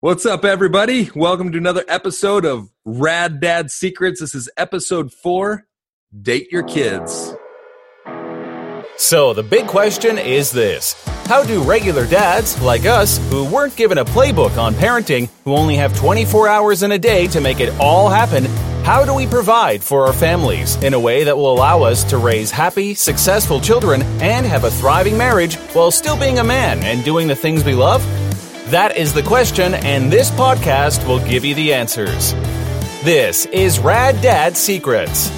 What's up, everybody? Welcome to another episode of Rad Dad Secrets. This is episode four Date Your Kids. So, the big question is this How do regular dads, like us, who weren't given a playbook on parenting, who only have 24 hours in a day to make it all happen, how do we provide for our families in a way that will allow us to raise happy, successful children and have a thriving marriage while still being a man and doing the things we love? That is the question, and this podcast will give you the answers. This is Rad Dad Secrets.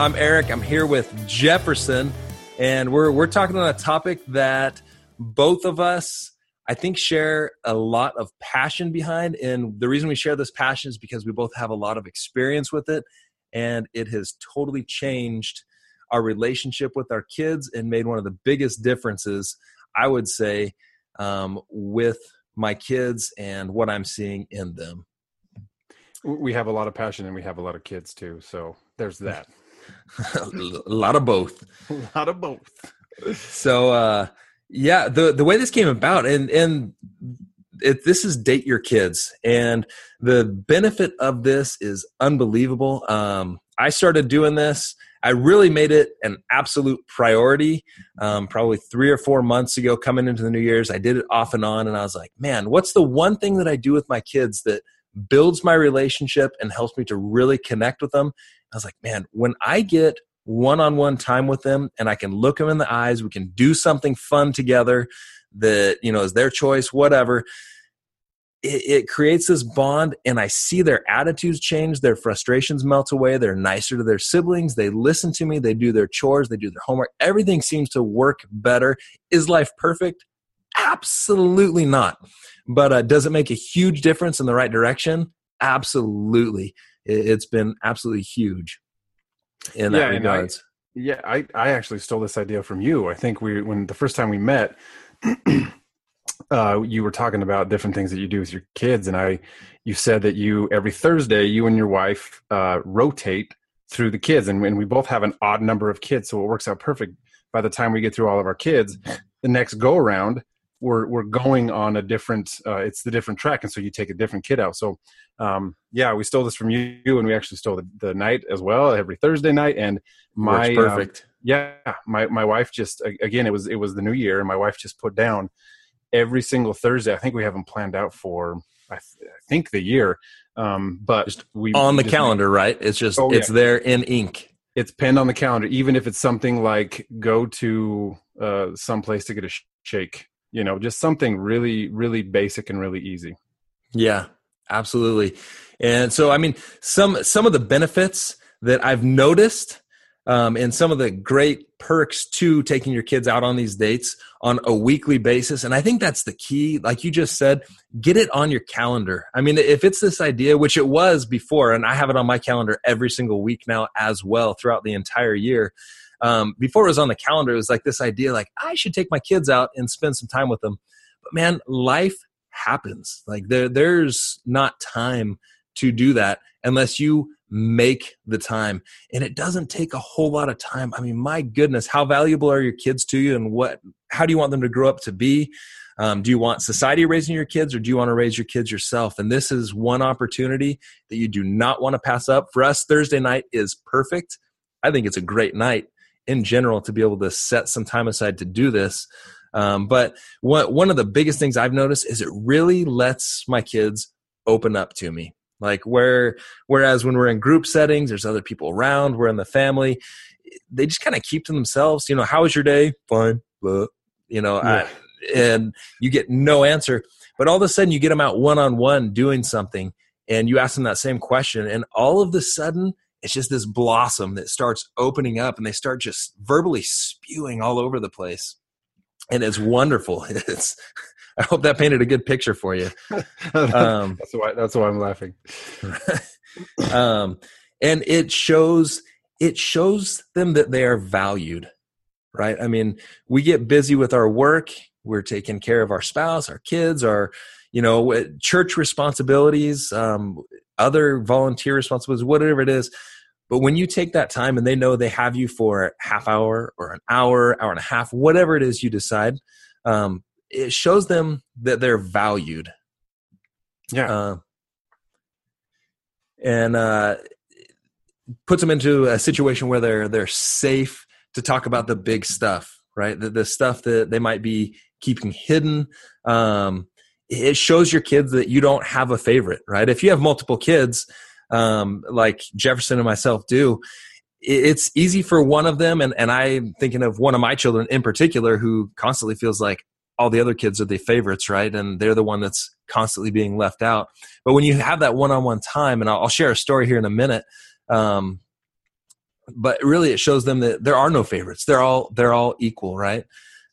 I'm Eric. I'm here with Jefferson, and we're we're talking on a topic that both of us, I think, share a lot of passion behind. And the reason we share this passion is because we both have a lot of experience with it, and it has totally changed our relationship with our kids and made one of the biggest differences, I would say, um, with my kids and what I'm seeing in them. We have a lot of passion and we have a lot of kids too. So there's that. a lot of both. A lot of both. So uh yeah, the the way this came about and and it, this is date your kids and the benefit of this is unbelievable. Um I started doing this I really made it an absolute priority. Um, probably three or four months ago, coming into the New Year's, I did it off and on, and I was like, man, what's the one thing that I do with my kids that builds my relationship and helps me to really connect with them? I was like, man, when I get one-on-one time with them and I can look them in the eyes, we can do something fun together that you know is their choice, whatever it, it, creates this bond and i see their attitudes change their frustrations melt away they're nicer to their siblings they listen to me they do their chores they do their homework everything seems to work better. Is life perfect? Absolutely not. But uh, does it make a huge difference in the right direction? Absolutely. It, has been absolutely huge in that yeah, regards I, yeah I, I actually stole this idea from you. I think we when the first time we met uh, you were talking about different things that you do with your kids, and I, you said that you every Thursday you and your wife uh, rotate through the kids, and, and we both have an odd number of kids, so it works out perfect. By the time we get through all of our kids, the next go around, we're we're going on a different. Uh, it's the different track, and so you take a different kid out. So, um, yeah, we stole this from you, and we actually stole the, the night as well every Thursday night, and my Works perfect. Um, yeah, my my wife just again it was it was the new year, and my wife just put down every single Thursday. I think we have them planned out for I, th- I think the year, um, but just we on the calendar, right? It's just oh, it's yeah. there in ink. It's pinned on the calendar, even if it's something like go to uh, some place to get a sh- shake. You know, just something really, really basic and really easy. Yeah, absolutely. And so, I mean, some some of the benefits that I've noticed um, and some of the great perks to taking your kids out on these dates on a weekly basis. And I think that's the key. Like you just said, get it on your calendar. I mean, if it's this idea, which it was before, and I have it on my calendar every single week now as well throughout the entire year. Um, before it was on the calendar, it was like this idea like, I should take my kids out and spend some time with them. But man, life happens. Like there, there's not time to do that unless you make the time and it doesn't take a whole lot of time. I mean my goodness how valuable are your kids to you and what how do you want them to grow up to be? Um, do you want society raising your kids or do you want to raise your kids yourself? And this is one opportunity that you do not want to pass up. For us thursday night is perfect. I think it's a great night in general to be able to set some time aside to do this. Um, but one, one of the biggest things i've noticed is it really lets my kids open up to me like where whereas when we're in group settings there's other people around we're in the family they just kind of keep to themselves you know how was your day? Fine. But you know yeah. I, and you get no answer but all of a sudden you get them out one on one doing something and you ask them that same question and all of the sudden it's just this blossom that starts opening up and they start just verbally spewing all over the place and it's wonderful. It's I hope that painted a good picture for you. Um, that's why that's why I'm laughing. um, and it shows it shows them that they are valued, right? I mean, we get busy with our work. We're taking care of our spouse, our kids, our you know church responsibilities, um, other volunteer responsibilities, whatever it is. But when you take that time and they know they have you for half hour or an hour, hour and a half, whatever it is you decide, um, it shows them that they're valued. Yeah. Uh, and uh, puts them into a situation where they're they're safe to talk about the big stuff, right? The, the stuff that they might be keeping hidden. Um, it shows your kids that you don't have a favorite, right? If you have multiple kids, um, like Jefferson and myself do, it's easy for one of them, and, and I'm thinking of one of my children in particular who constantly feels like all the other kids are the favorites, right? And they're the one that's constantly being left out. But when you have that one-on-one time, and I'll, share a story here in a minute, um, but really it shows them that there are no favorites. They're all they're all equal, right?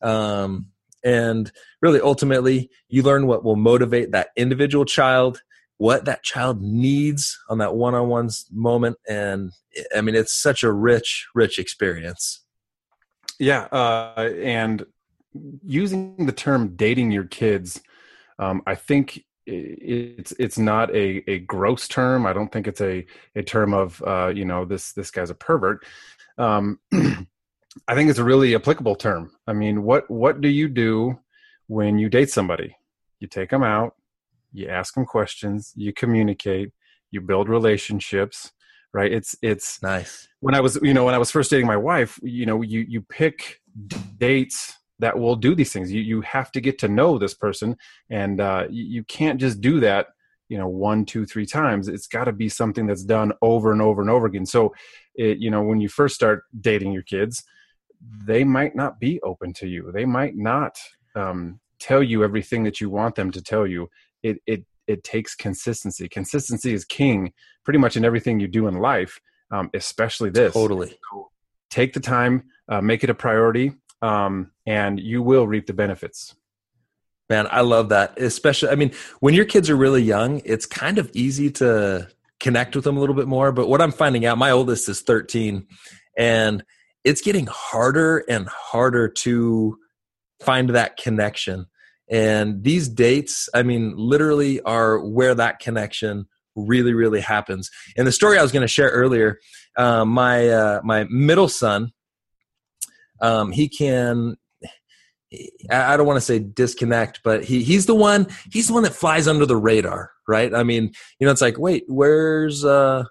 Um, and really, ultimately, you learn what will motivate that individual child, what that child needs on that one-on-one moment, and I mean, it's such a rich, rich experience. Yeah, uh, and using the term dating your kids, um, I think it's it's not a, a gross term. I don't think it's a, a term of uh, you know this this guy's a pervert. Um, I think it's a really applicable term. I mean, what what do you do when you date somebody? You take them out, you ask them questions, you communicate, you build relationships. Right? It's it's nice. When I was you know when I was first dating my wife, you know you you pick dates that will do these things. You you have to get to know this person, and uh, you, you can't just do that. You know, one, two, three times. It's got to be something that's done over and over and over again. So, it, you know, when you first start dating your kids, they might not be open to you. They might not um, tell you everything that you want them to tell you. It it it takes consistency. Consistency is king, pretty much in everything you do in life, um, especially this. Totally. Take the time, uh, make it a priority, um, and you will reap the benefits. Man, I love that. Especially, I mean, when your kids are really young, it's kind of easy to connect with them a little bit more. But what I'm finding out, my oldest is 13, and it's getting harder and harder to find that connection. And these dates, I mean, literally are where that connection really, really happens. And the story I was going to share earlier, uh, my uh, my middle son, um, he can I don't want to say disconnect, but he he's the one he's the one that flies under the radar, right? I mean, you know, it's like, wait, where's uh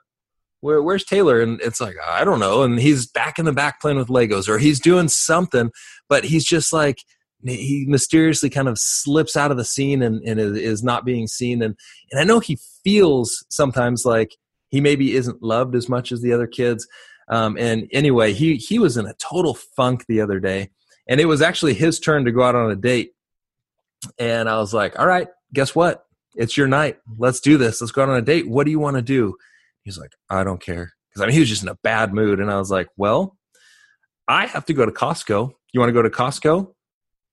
where where's Taylor? And it's like, I don't know. And he's back in the back playing with Legos or he's doing something, but he's just like he mysteriously kind of slips out of the scene and, and is not being seen. And and I know he feels sometimes like he maybe isn't loved as much as the other kids. Um, and anyway, he he was in a total funk the other day, and it was actually his turn to go out on a date. And I was like, "All right, guess what? It's your night. Let's do this. Let's go out on a date. What do you want to do?" He's like, "I don't care," because I mean he was just in a bad mood. And I was like, "Well, I have to go to Costco. You want to go to Costco?"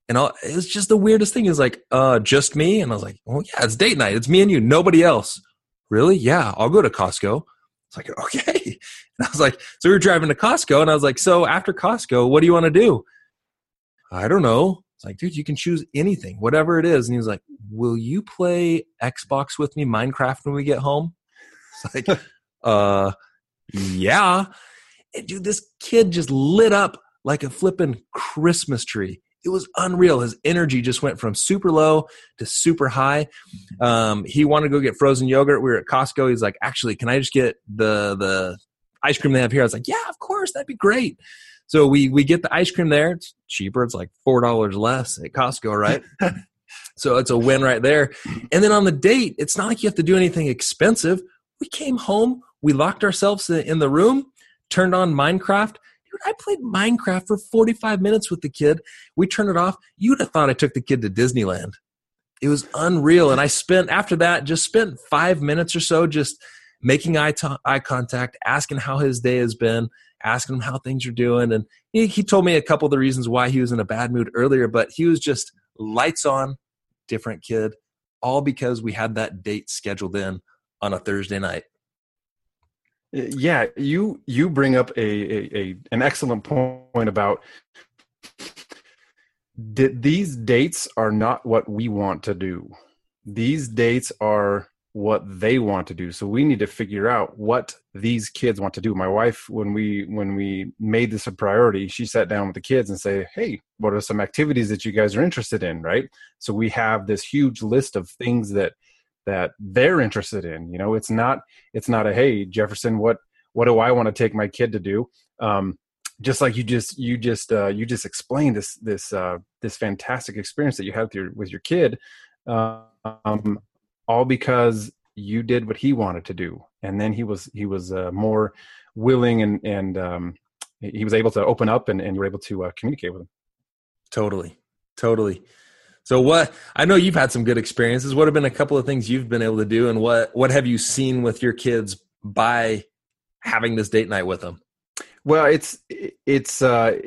And I'll, it was just the weirdest thing. Is like, uh, just me? And I was like, "Well, yeah, it's date night. It's me and you. Nobody else." Really? Yeah, I'll go to Costco. It's like, okay. And I was like, so we were driving to Costco, and I was like, so after Costco, what do you want to do? I don't know. It's like, dude, you can choose anything, whatever it is. And he was like, will you play Xbox with me, Minecraft, when we get home? It's like, uh, yeah. And dude, this kid just lit up like a flippin' Christmas tree it was unreal. His energy just went from super low to super high. Um, he wanted to go get frozen yogurt. We were at Costco. He's like, actually, can I just get the the ice cream they have here? I was like, yeah, of course, that'd be great. So we we get the ice cream there. It's cheaper. It's like four dollars less at Costco, right? so it's a win right there. And then on the date, it's not like you have to do anything expensive. We came home. We locked ourselves in the room, turned on Minecraft, Dude, I played Minecraft for 45 minutes with the kid. We turned it off. You'd have thought I took the kid to Disneyland. It was unreal. And I spent, after that, just spent five minutes or so just making eye, t- eye contact, asking how his day has been, asking him how things are doing. And he, he told me a couple of the reasons why he was in a bad mood earlier, but he was just lights on, different kid, all because we had that date scheduled in on a Thursday night. Yeah, you you bring up a, a, a an excellent point about these dates are not what we want to do. These dates are what they want to do. So we need to figure out what these kids want to do. My wife when we when we made this a priority she sat down with the kids and say hey what are some activities that you guys are interested in? Right? So we have this huge list of things that that they're interested in you know? It's not it's not a hey jefferson what what do i want to take my kid to do? Um, just like you just you just uh, you just explained this this uh, this fantastic experience that you had with your with your kid um, all because you did what he wanted to do. And then he was he was uh, more willing and and um, he was able to open up and, and you were able to uh, communicate with him. Totally. Totally so what i know you've had some good experiences what have been a couple of things you've been able to do and what what have you seen with your kids by having this date night with them well it's it's uh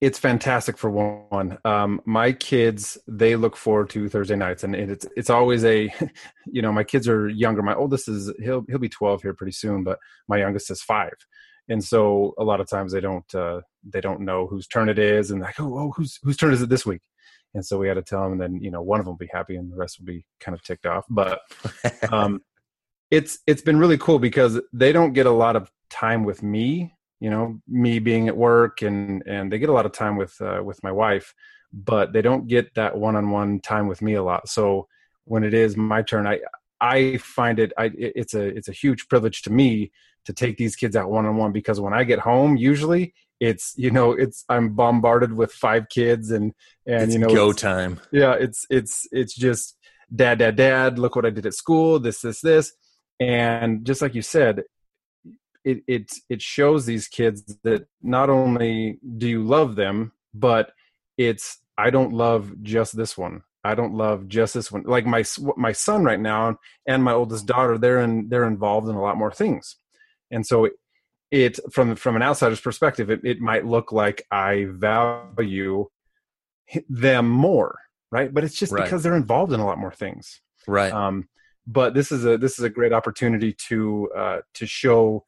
it's fantastic for one. Um, my kids they look forward to Thursday nights, and it's it's always a, you know, my kids are younger. My oldest is he'll he'll be twelve here pretty soon, but my youngest is five, and so a lot of times they don't uh, they don't know whose turn it is, and like oh, oh whose whose turn is it this week, and so we had to tell them, and then you know one of them will be happy, and the rest will be kind of ticked off, but um, it's it's been really cool because they don't get a lot of time with me you know me being at work and and they get a lot of time with uh, with my wife but they don't get that one-on-one time with me a lot. So when it is my turn i i find it i it's a it's a huge privilege to me to take these kids out one-on-one because when i get home usually it's you know it's i'm bombarded with five kids and and it's you know go time yeah it's it's it's just dad dad dad look what i did at school this this this and just like you said it it it shows these kids that not only do you love them, but it's I don't love just this one. I don't love just this one. Like my my son right now and my oldest daughter, they're in they're involved in a lot more things, and so it, it from from an outsider's perspective, it, it might look like I value them more, right? But it's just right. because they're involved in a lot more things, right? Um, but this is a this is a great opportunity to uh, to show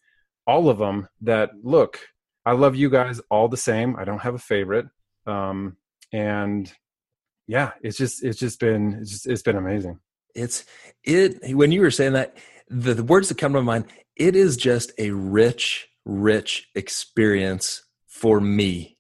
all of them that look i love you guys all the same i don't have a favorite um and yeah it's just it's just been it's just it's been amazing it's it when you were saying that the, the words that come to my mind it is just a rich rich experience for me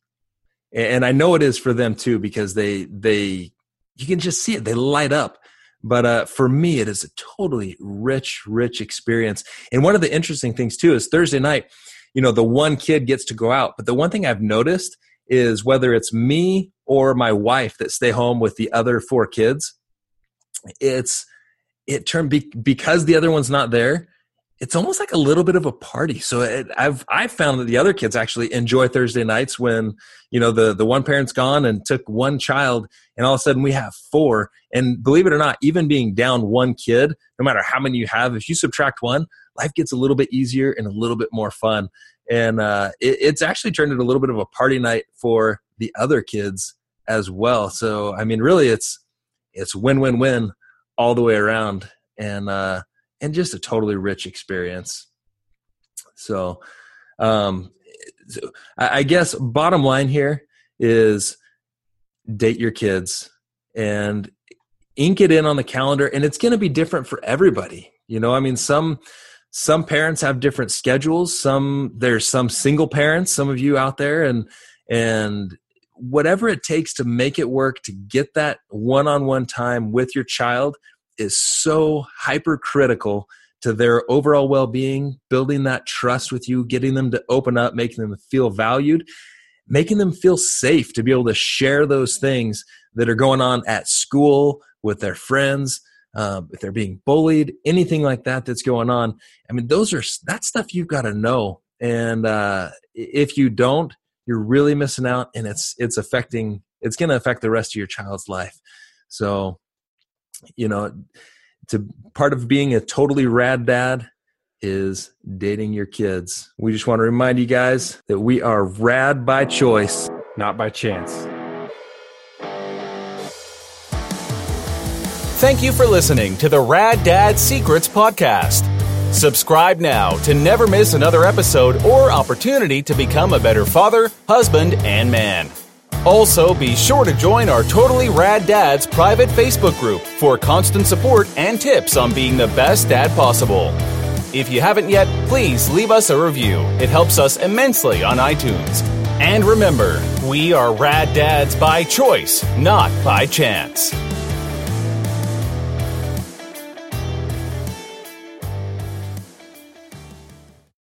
and i know it is for them too because they they you can just see it they light up but uh, for me, it is a totally rich, rich experience. And one of the interesting things too is Thursday night, you know, the one kid gets to go out. But the one thing I've noticed is whether it's me or my wife that stay home with the other four kids, it's it turned be, because the other one's not there it's almost like a little bit of a party. So it, I've I've found that the other kids actually enjoy Thursday nights when you know the the one parent's gone and took one child, and all of a sudden we have four. And believe it or not, even being down one kid, no matter how many you have, if you subtract one, life gets a little bit easier and a little bit more fun. And uh, it, it's actually turned into a little bit of a party night for the other kids as well. So I mean, really, it's it's win win win all the way around. And uh, and just a totally rich experience. So, um, I guess bottom line here is date your kids and ink it in on the calendar and it's going to be different for everybody you know i mean some some parents have different schedules. Some there's some single parents some of you out there and and whatever it takes to make it work to get that one-on-one time with your child is so hypercritical to their overall well-being building that trust with you getting them to open up making them feel valued making them feel safe to be able to share those things that are going on at school with their friends um, if they're being bullied anything like that that's going on i mean those are that stuff you've got to know and uh, if you don't you're really missing out and it's it's affecting it's going to affect the rest of your child's life so you know, to part of being a totally rad dad is dating your kids. We just want to remind you guys that we are rad by choice, not by chance. Thank you for listening to the Rad Dad Secrets podcast. Subscribe now to never miss another episode or opportunity to become a better father, husband, and man. Also, be sure to join our Totally Rad Dads private Facebook group for constant support and tips on being the best dad possible. If you haven't yet, please leave us a review. It helps us immensely on iTunes. And remember, we are rad dads by choice, not by chance.